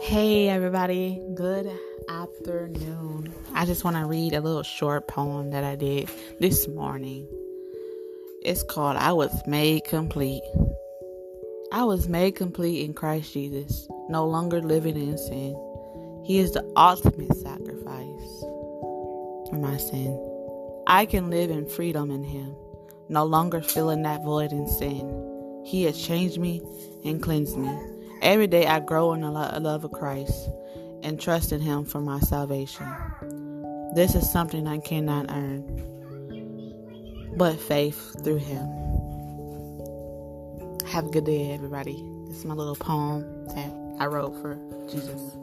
Hey, everybody. Good afternoon. I just want to read a little short poem that I did this morning. It's called I Was Made Complete. I was made complete in Christ Jesus, no longer living in sin. He is the ultimate sacrifice for my sin. I can live in freedom in Him, no longer feeling that void in sin. He has changed me and cleansed me. Every day I grow in the love of Christ and trust in Him for my salvation. This is something I cannot earn, but faith through Him. Have a good day, everybody. This is my little poem that I wrote for Jesus.